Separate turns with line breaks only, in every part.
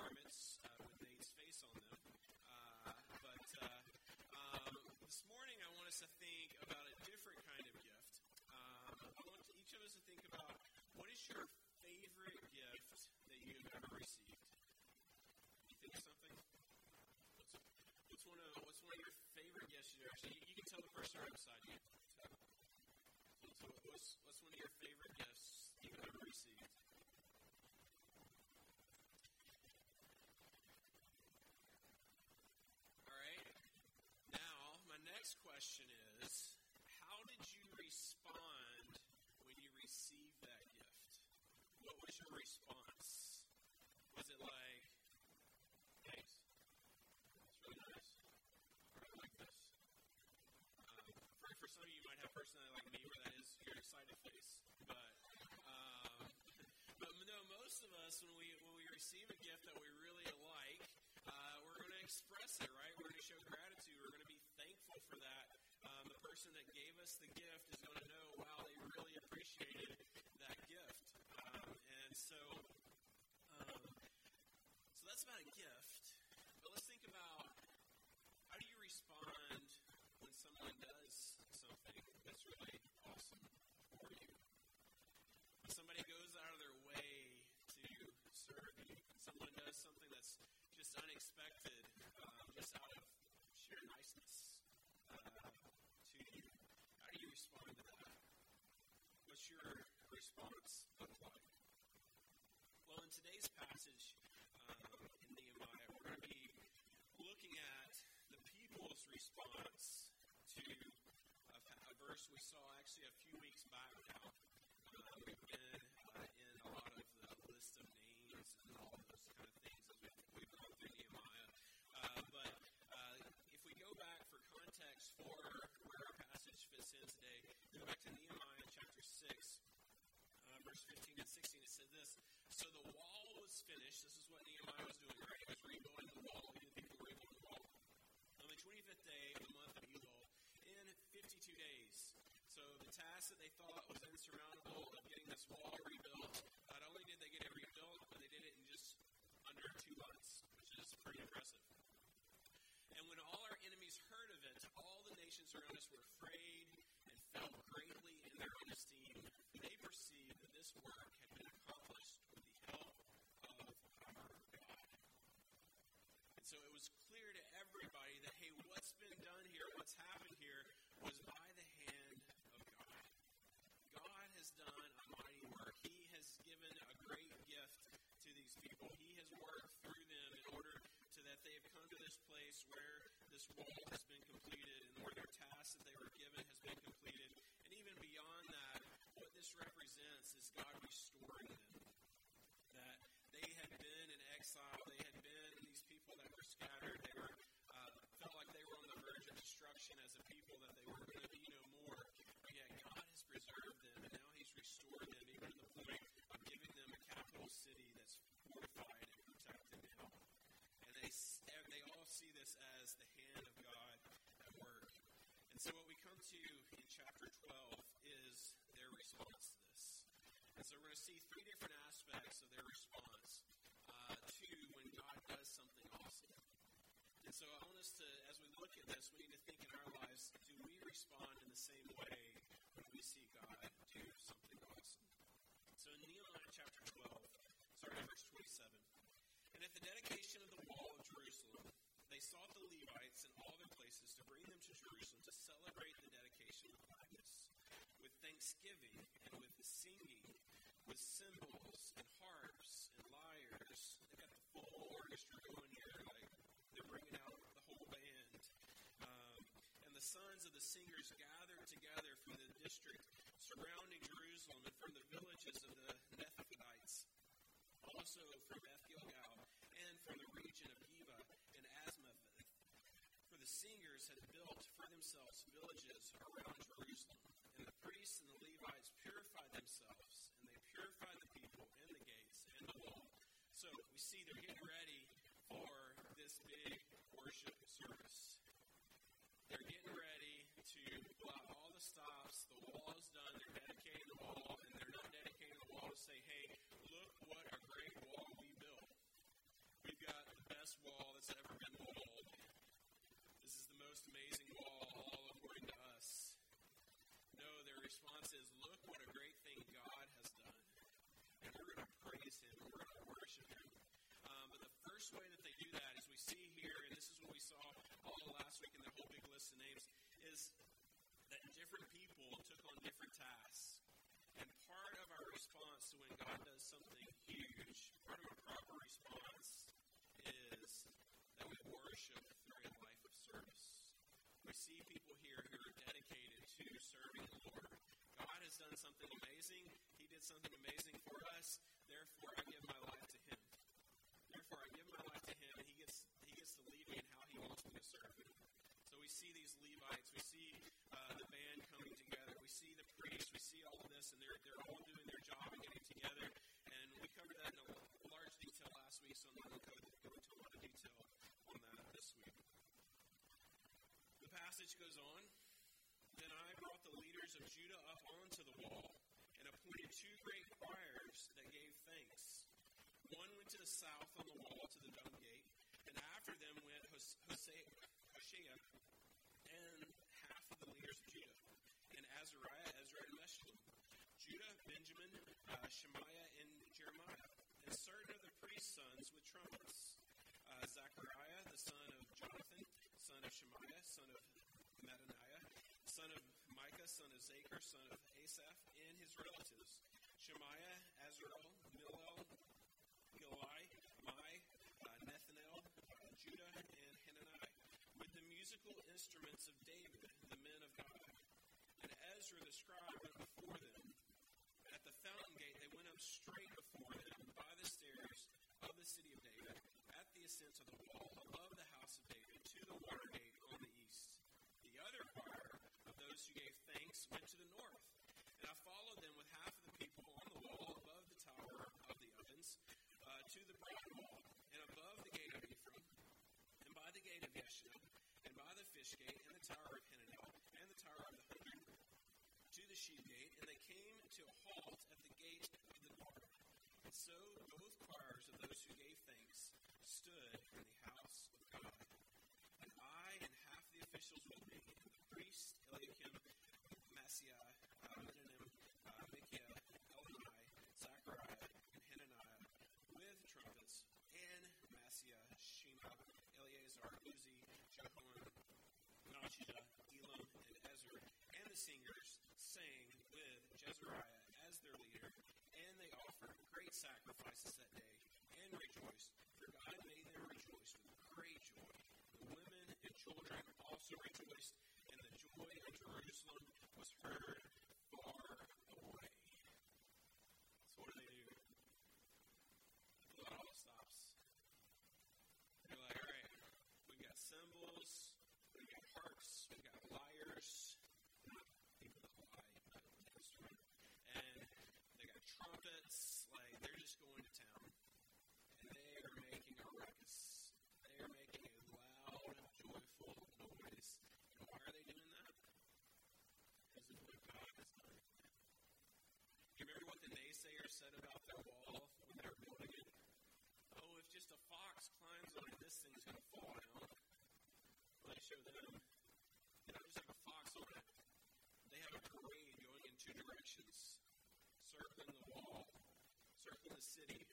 garments uh, with Nate's face on them. Uh, but uh, um, this morning, I want us to think about a different kind of gift. Um, I want each of us to think about what is your favorite gift that you have ever received. You think of something? What's, what's one of what's one of your favorite gifts you ever? So you, you can tell the person right beside you. So what's, what's one of your favorite gifts you've ever received? All right. Now, my next question is how did you respond when you received that gift? What was your response? Was it like, thanks? That's really nice. Or I like this. Um, for, for some of you, you might have personality like me where that is your excited face. But, um, but no, most of us, when we, when we receive a gift that we really like, uh, we're going to express it, right? We're going to show gratitude. We're going to be thankful for that. Um, the person that gave us the gift is going to know, wow, they really appreciated that gift. Um, and so, um, so that's about a gift. But let's think about how do you respond when someone does something that's really awesome for you? When somebody goes out of their way to serve you, when someone does something that's just unexpected, um, just out of sheer niceness uh, to you, how do you respond to that? What's your response look like? Well, in today's passage um, in Nehemiah, we're going to be looking at the people's response to a, a verse we saw actually a few weeks back now. Uh, we've been uh, in a lot of the list of names and all of those kind of things as we've, we've gone through Nehemiah. Uh, but uh, if we go back for context for where our passage fits in today, go back to Nehemiah chapter 6, uh, verse 15 and 16. It says this So the wall was finished. This is what Nehemiah was doing, right? He was rebuilding the wall. The people were rebuilding the wall. On the 25th day of the month of Elul, in 52 days. So the task that they thought was insurmountable of getting this wall rebuilt, not only did they get it rebuilt, but they did it in just under two months, which is pretty impressive. And when all our enemies heard of it, all the nations around us were afraid and fell greatly in their own esteem. This work had been accomplished with the help of our God. And so it was clear to everybody that, hey, what's been done here, what's happened here, was by the hand of God. God has done a mighty work. He has given a great gift to these people. He has worked through them in order to that they have come to this place where this wall has been completed and where their task that they were given has been completed. And even beyond that, what this represents is God restoring them. That they had been in exile, they had been these people that were scattered, they were uh, felt like they were on the verge of destruction as a people, that they were going to be no more. But yet God has preserved them, and now He's restored them, even to the point of giving them a capital city that's fortified and protected now. And they they all see this as the hand of God at work. And so what we come to in chapter 12 is their response to this. So we're going to see three different aspects of their response uh, to when God does something awesome. And so I want us to, as we look at this, we need to think in our lives, do we respond in the same way when we see God do something awesome? So in Nehemiah chapter 12, starting at verse 27, and at the dedication of the wall of Jerusalem, they sought the Levites in all their places to bring them to Jerusalem to celebrate the dedication with gladness, with thanksgiving and with singing, with cymbals and harps and lyres. They got the full orchestra going here, like they're bringing out the whole band. Um, and the sons of the singers gathered together from the district surrounding Jerusalem and from the villages of the Nethites, also from Beth Gilgal and from the region of Geba and Azmaveth. For the singers had built for themselves villages around Jerusalem, and the priests and the Levites purified themselves, and they purified the people and the gates and the wall. So they're getting ready for this big worship service. They're getting ready to pull out all the stops. The wall is done. They're dedicating the wall, and they're not dedicating the wall to say, hey, look what a great wall we built. We first way that they do that is we see here, and this is what we saw all last week in the whole big list of names, is that different people took on different tasks. And part of our response to when God does something huge, part of a proper response is that we worship through a life of service. We see people here who are dedicated to serving the Lord. God has done something amazing. He did something amazing for us. Therefore, I give my life to Him. Therefore, I give my life to Him, and He gets He gets to lead me in how He wants me to serve Him. So we see these Levites, we see uh, the band coming together, we see the priests, we see all of this, and they're they're all doing their job and getting together. And we covered that in a large detail last week, so I'm not going to go into a lot of detail on that this week. The passage goes on. Then I brought the leaders of Judah up onto the wall and appointed two great choirs that gave thanks. One went to the south on the wall to the dung gate, and after them went Hosea, Hoshea and half of the leaders of Judah, and Azariah, Ezra, and Meshullam. Judah, Benjamin, uh, Shemaiah, and Jeremiah, and certain of the priest's sons with trumpets. Uh, Zechariah, the son of Jonathan, son of Shemaiah, son of Mattaniah, son of Micah, son of Zaccur, son of Asaph, and his relatives. Shemaiah, Azarel, Millel, Gilai, Mai, uh, Nethanel, uh, Judah, and Hananiah, with the musical instruments of David, the men of God. Ezra the scribe went before them. At the fountain gate, they went up straight before them by the stairs of the city of David, at the ascent of the wall, above the house of David, to the water gate on the east. The other choir of those who gave thanks went to the north. And I followed them with half of the people on the wall above the tower of the ovens uh, to the broad wall, and above the gate of Ephraim, and by the gate of Yeshua, and by the fish gate, and the tower of Hananel, and the tower of the hundred, to the sheep gate, and they came to a halt at the gate of the guard. And so both choirs of those who gave thanks stood in the house of God. And I and half the officials with me, the priest Eliakim, Maaseiah, uh, Menahem, uh, Micaiah, Elnai, Zachariah, and Hananiah, with trumpets, and Maaseiah, Shema, Eleazar, Uzzi, Jehoram, Nachijah, Elam, and Ezra, and the singers sang with Jezariah as their leader, and they offered great sacrifices that day and rejoiced, for God made them rejoice with great joy. The women and children also rejoiced, and the joy of Jerusalem was heard far away. So what do they do? Well, it all stops. They're like, all right, we got cymbals, we got harps, we got lyres, not people that lie, but instrument, and they got trumpets. Like they're just going to town, and they are making a ruckus. They are making a loud, joyful noise. And why are they doing that? Because of what God has done. You remember what the naysayers said about their wall when they were building it? Oh, if just a fox climbs on it, this thing's going to fall down. Well, they them, you know, just like a fox on it. They have a parade going in two directions, circling the wall, circling the city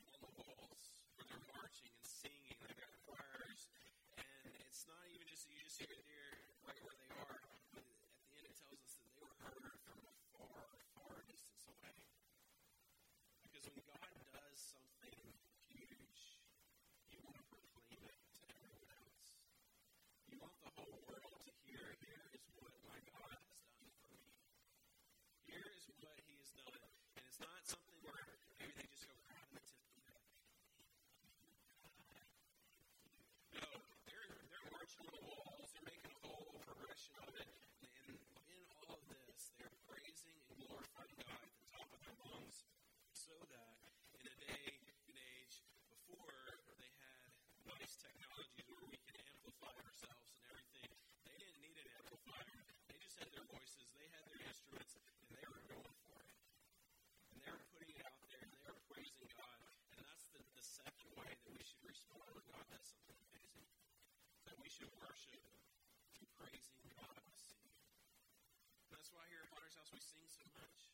house, we sing so much.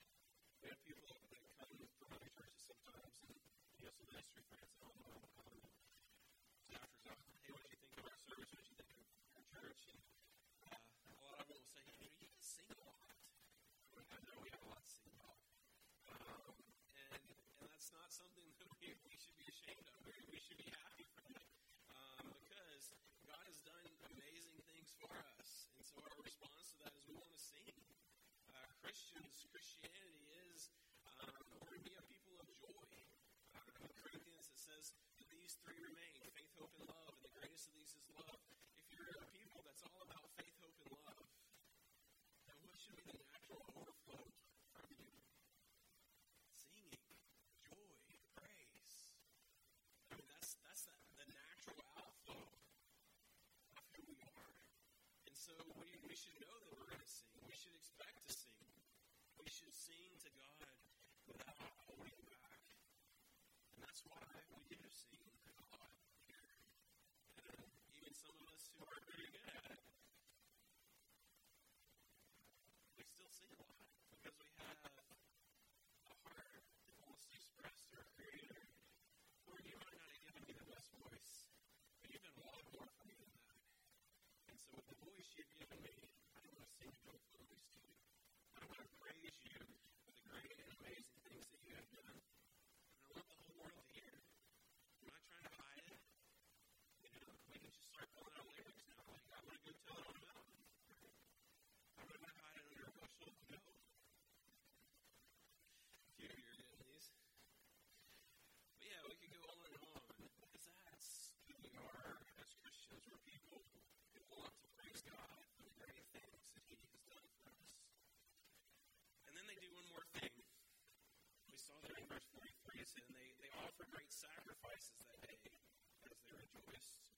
We have people that come from other churches sometimes, and you know, some ministry friends that all know to doctors out. Hey, what do you think of our service? What do you think of our church? And uh, a lot of them will say, you you guys sing a lot. I know we have a lot to sing about. Um, and, and that's not something that we, we should be ashamed of. We should be happy. Christians, Christianity is, um, we're to be a people of joy. Uh, in Corinthians, it says that these three remain faith, hope, and love. And the greatest of these is love. If you're a people that's all about faith, hope, and love, then what should be the natural overflow from you? Singing, joy, praise. I mean, that's that's the, the natural outflow of who we are. And so we, we should know that we're going to sing. We should expect. We should sing to God without holding back. And that's why we do sing lot here. And uh, even some of us who are very good at it, we still sing a lot because we have a heart that wants to express our Creator. Or you might not have given me the best voice, but you've done a lot more for me than that. And so with the voice you've given me, I want to sing joyful praise to you. I want to praise you for the great and amazing things that you have done. And I want the whole world to hear. I'm not trying to hide it. You know, we can just start pulling out lyrics now. Like, I want to go tell it on a mountain. I'm not going to hide it under a bushel. No. Few of you are getting these. But yeah, we could go on and on because that's who we are as Christians. We're people who want to praise God for the great things that He has done for us. And then they do one more thing. We saw there in verse 43, it said, and they, they offered great sacrifices that day as they rejoiced.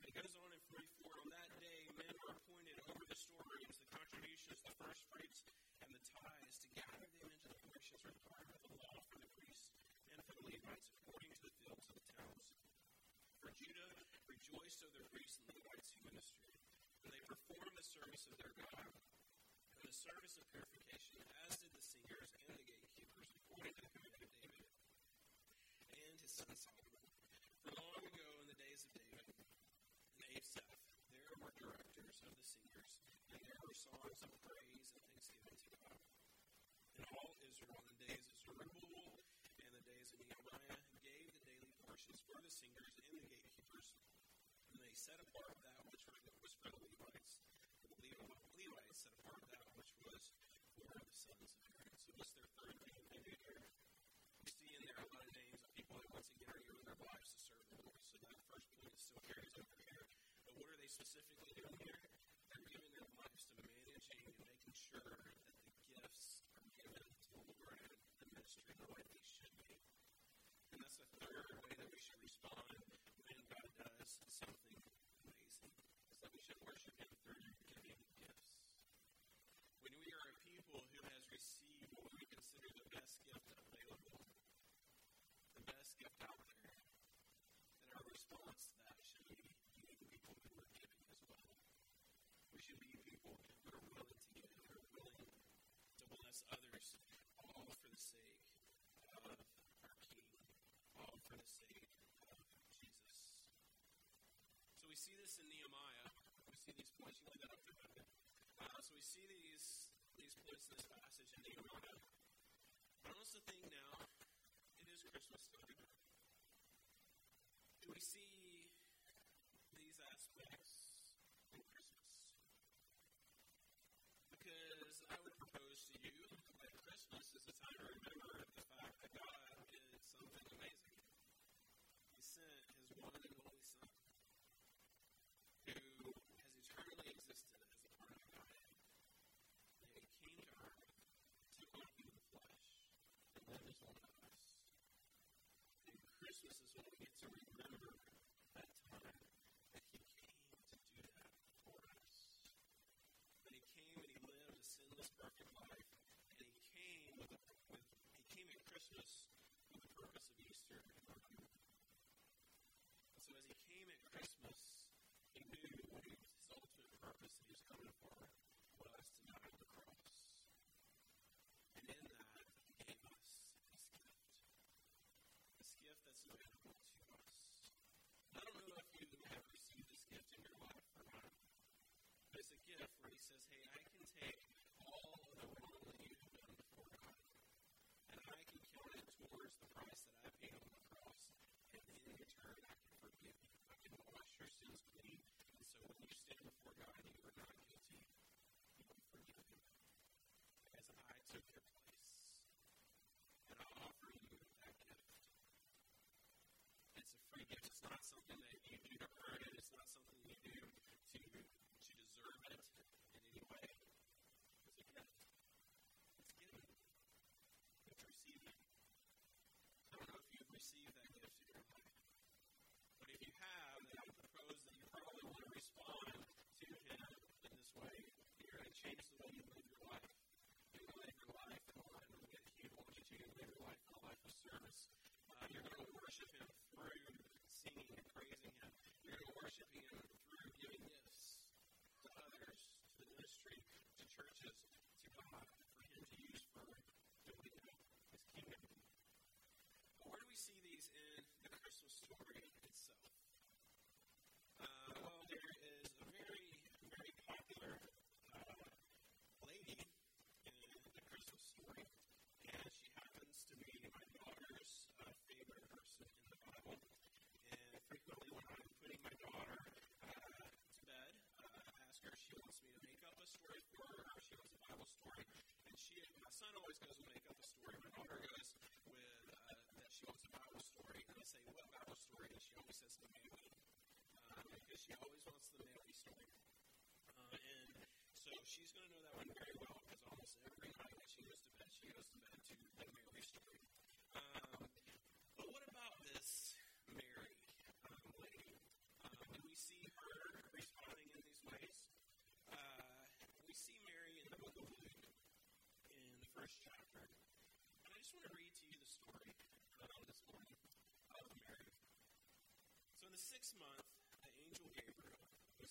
And it goes on in 44, on that day men were appointed over the storerooms, the contributions, the first fruits, and the tithes to gather them into the portions required of the law for the priests and for the Levites according to the fields of the towns. For Judah rejoiced over the priests and Levites who ministered, and they performed the service of their God and the service of purification, as did the singers and the gatekeepers, according to the command of David and his son Solomon. For long ago in the days of David and Asaph, there were directors of the singers, and there were songs of praise and thanksgiving to God. And all Israel in the days of Zerubbabel and the days of Nehemiah gave the daily portions for the singers and the gatekeepers, and they set apart that which was for the Levites. The Levites set apart that which was for the sons of Aaron. So what's their third name they do here? We see in there a lot of names of people that once again are giving their lives to serve the Lord. So that first point still carries over here. But what are they specifically doing here? They're giving their lives to managing and making sure that the gifts are given to Lord and the ministry the way they should be. And that's the third way that we should respond when God does something amazing. Is that we should worship Him through giving gifts. When we are a people who has received what we consider the best gift available, the best gift out there, then our response to that should be people who are giving as well. We should be people who are willing to give, who are willing to bless others, all for the sake of our King, all for the sake of Jesus. So we see this in Nehemiah. We see these points. You that up there, Uh, so we see these these points in this passage in Nehemiah. But I also think now it is Christmas time. Do we see not something that you need to earn She always wants the Mary story. Uh, and so she's going to know that one very well because almost every night when she goes to bed, she goes to bed to the Mary story. Um, but what about this Mary um, lady? Um, and we see her responding in these ways. Uh, we see Mary in the book of Luke in the first chapter. And I just want to read to you the story um, this morning of Mary. So in the sixth month, the angel Gabriel was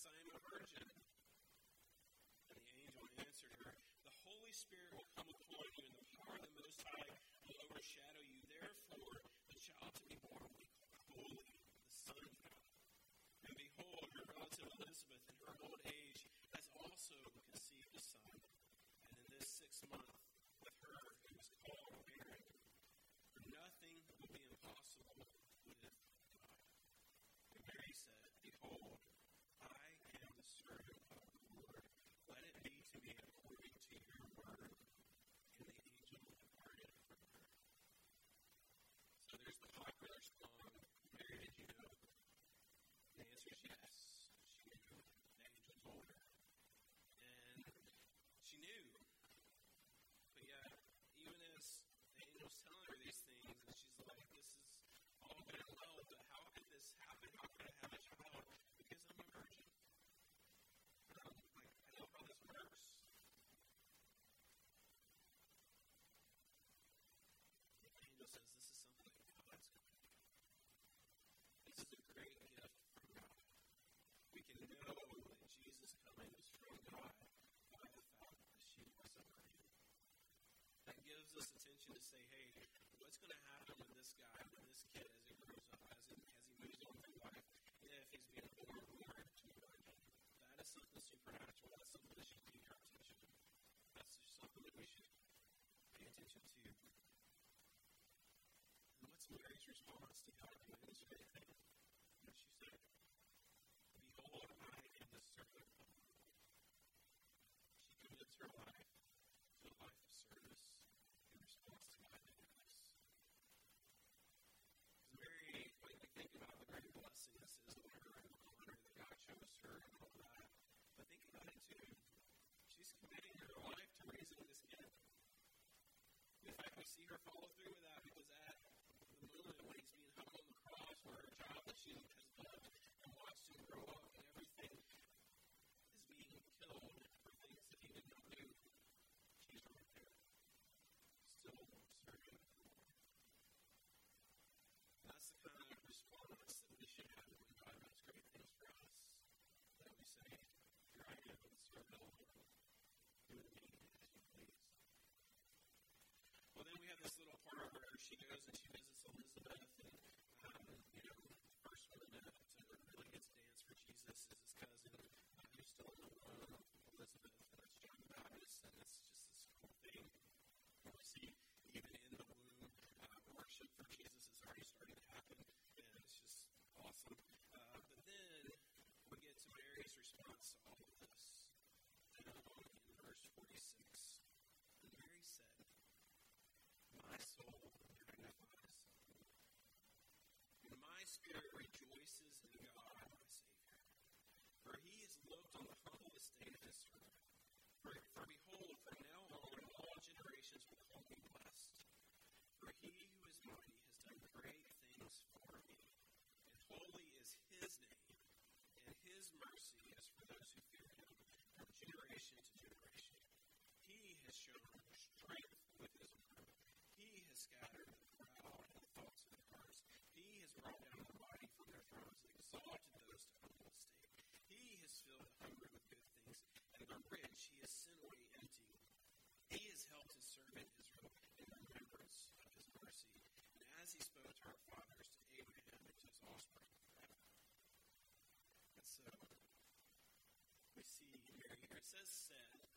since I am a virgin? And the angel answered her, The Holy Spirit will come upon you, and the power of the Most High will overshadow you. Therefore, the child to be born will be called Holy, the Son of God. And behold, your relative Elizabeth, in her old age, has also conceived a son. And in this sixth month, with her, who was called barren, for nothing will be impossible with God. And Mary said, Behold, I am the servant of the Lord. Let it be to me according to your word. And the angel departed from her. So there's the popular song, Mary, did you know? The answer is yes. She knew. The angel told her. And she knew. But yet, even as the angel's telling her these things, and she's like, this is all and how could this happen? How could I have a child? Because I'm a virgin. And I'm like, I know how this works. The angel says this is something that God's going to do. This is a great gift from God. We can know that Jesus coming is from God by the fact that she was a virgin. That gives us attention to say, hey, what's going to happen with this guy, with this kid as he grows up, as he, as he moves on through life, if he's being born born to a virgin? That is something supernatural. That's something that should pique our attention. That's something that we should pay attention to. And what's Mary's response to God doing this great thing? What she said? Behold, I am the servant of the Lord. She commits her life to a life of service in response to God doing this. It's very, when we think about the great blessing this is on her and the honor that God shows her and all that, but think about it too. She's committing her life to raising this kid. In fact, we see her follow goes and she visits Elizabeth, and um, you know, the first woman to, to really get to dance for Jesus is his cousin, um, uh, who's still in the womb Elizabeth, and that's John the Baptist, and it's just this cool thing. And we see even in the womb, uh, worship for Jesus is already starting to happen, and it's just awesome. Uh, but then we get to Mary's response to all of this, down in verse 46. He who is mighty has done great things for me, and holy is his name, and his mercy is for those who fear him from generation to generation. He has shown strength with his arm. He has scattered the proud in the thoughts of the hearts. He has brought down the mighty from their thrones and exalted those to humble estate. He has filled the hungry with good things, and the rich he has sent away empty. He has helped his servant Israel to our fathers, to Abraham and to his offspring. And so we see here, here it says sin.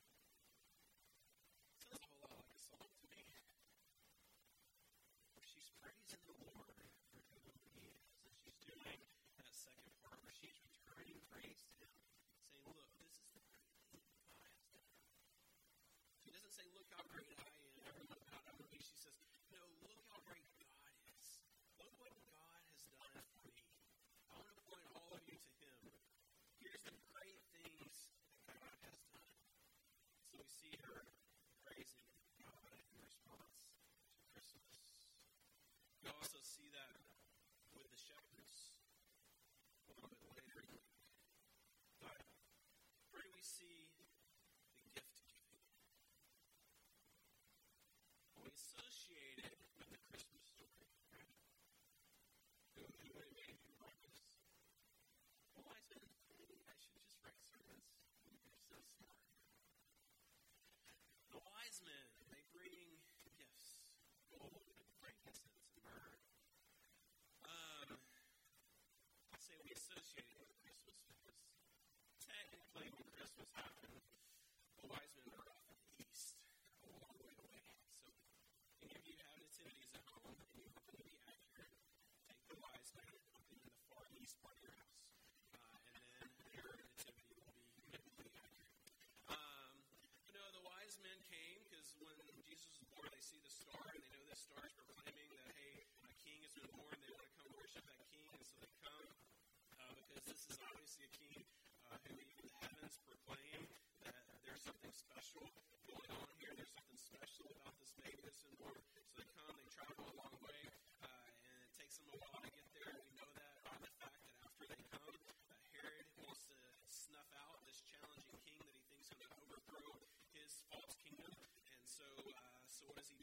This is obviously a king uh, who even the heavens proclaim that there's something special going on here. There's something special about this baby that's born. So they come, they travel a long way, uh, and it takes them a while to get there. We know that by the fact that after they come, uh, Herod wants to snuff out this challenging king that he thinks is going to overthrow his false kingdom. And so, uh, so what does he do?